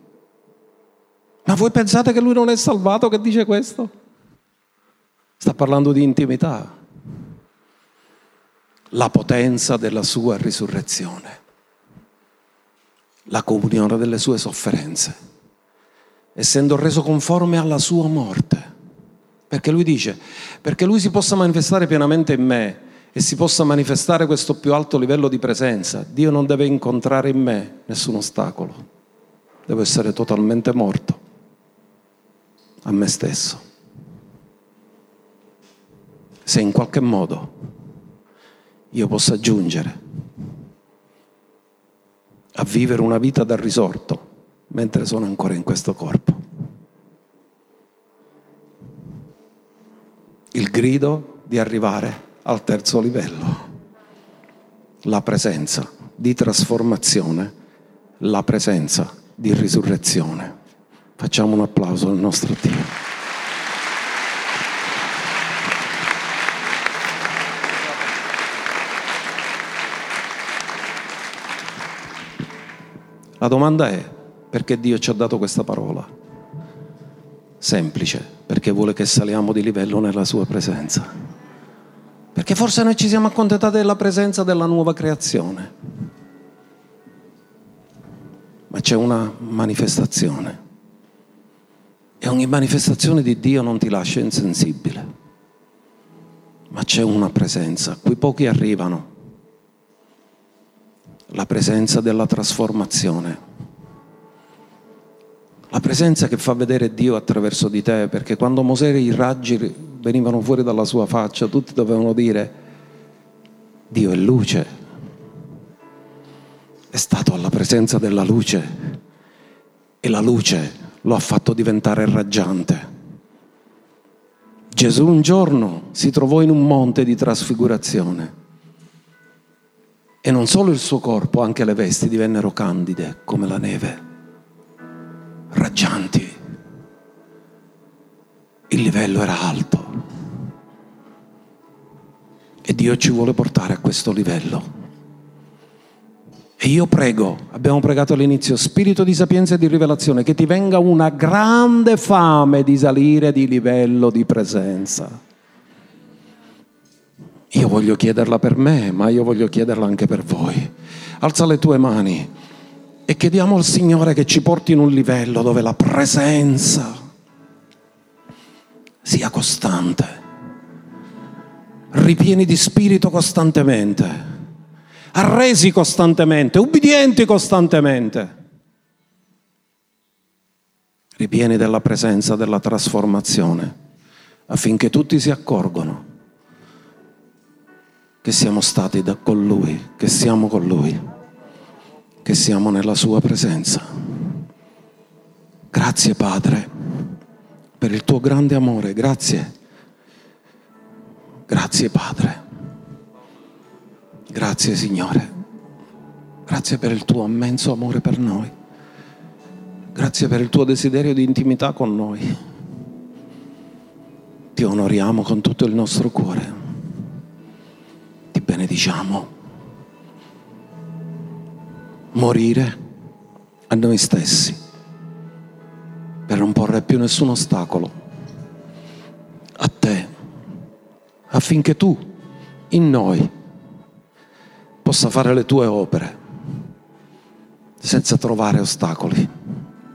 Ma voi pensate che Lui non è salvato che dice questo? Sta parlando di intimità la potenza della sua risurrezione, la comunione delle sue sofferenze, essendo reso conforme alla sua morte. Perché lui dice, perché lui si possa manifestare pienamente in me e si possa manifestare questo più alto livello di presenza, Dio non deve incontrare in me nessun ostacolo, devo essere totalmente morto a me stesso. Se in qualche modo io possa giungere a vivere una vita da risorto mentre sono ancora in questo corpo. Il grido di arrivare al terzo livello, la presenza di trasformazione, la presenza di risurrezione. Facciamo un applauso al nostro Dio. La domanda è perché Dio ci ha dato questa parola? Semplice, perché vuole che saliamo di livello nella sua presenza. Perché forse noi ci siamo accontentati della presenza della nuova creazione. Ma c'è una manifestazione. E ogni manifestazione di Dio non ti lascia insensibile. Ma c'è una presenza a cui pochi arrivano la presenza della trasformazione. La presenza che fa vedere Dio attraverso di te, perché quando Mosè i raggi venivano fuori dalla sua faccia, tutti dovevano dire, Dio è luce. È stato alla presenza della luce e la luce lo ha fatto diventare raggiante. Gesù un giorno si trovò in un monte di trasfigurazione e non solo il suo corpo, anche le vesti divennero candide come la neve, raggianti. Il livello era alto. E Dio ci vuole portare a questo livello. E io prego, abbiamo pregato all'inizio, spirito di sapienza e di rivelazione, che ti venga una grande fame di salire di livello di presenza io voglio chiederla per me, ma io voglio chiederla anche per voi. Alza le tue mani e chiediamo al Signore che ci porti in un livello dove la presenza sia costante. Ripieni di spirito costantemente, arresi costantemente, ubbidienti costantemente. Ripieni della presenza, della trasformazione, affinché tutti si accorgono che siamo stati da con Lui, che siamo con Lui, che siamo nella Sua presenza. Grazie Padre per il tuo grande amore, grazie. Grazie Padre. Grazie Signore. Grazie per il tuo immenso amore per noi. Grazie per il tuo desiderio di intimità con noi. Ti onoriamo con tutto il nostro cuore. diciamo? Morire a noi stessi per non porre più nessun ostacolo a te, affinché tu in noi possa fare le tue opere senza trovare ostacoli,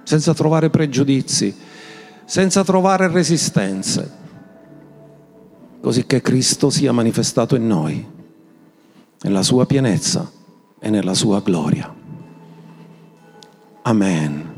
senza trovare pregiudizi, senza trovare resistenze, così che Cristo sia manifestato in noi, nella sua pienezza e nella sua gloria. Amen.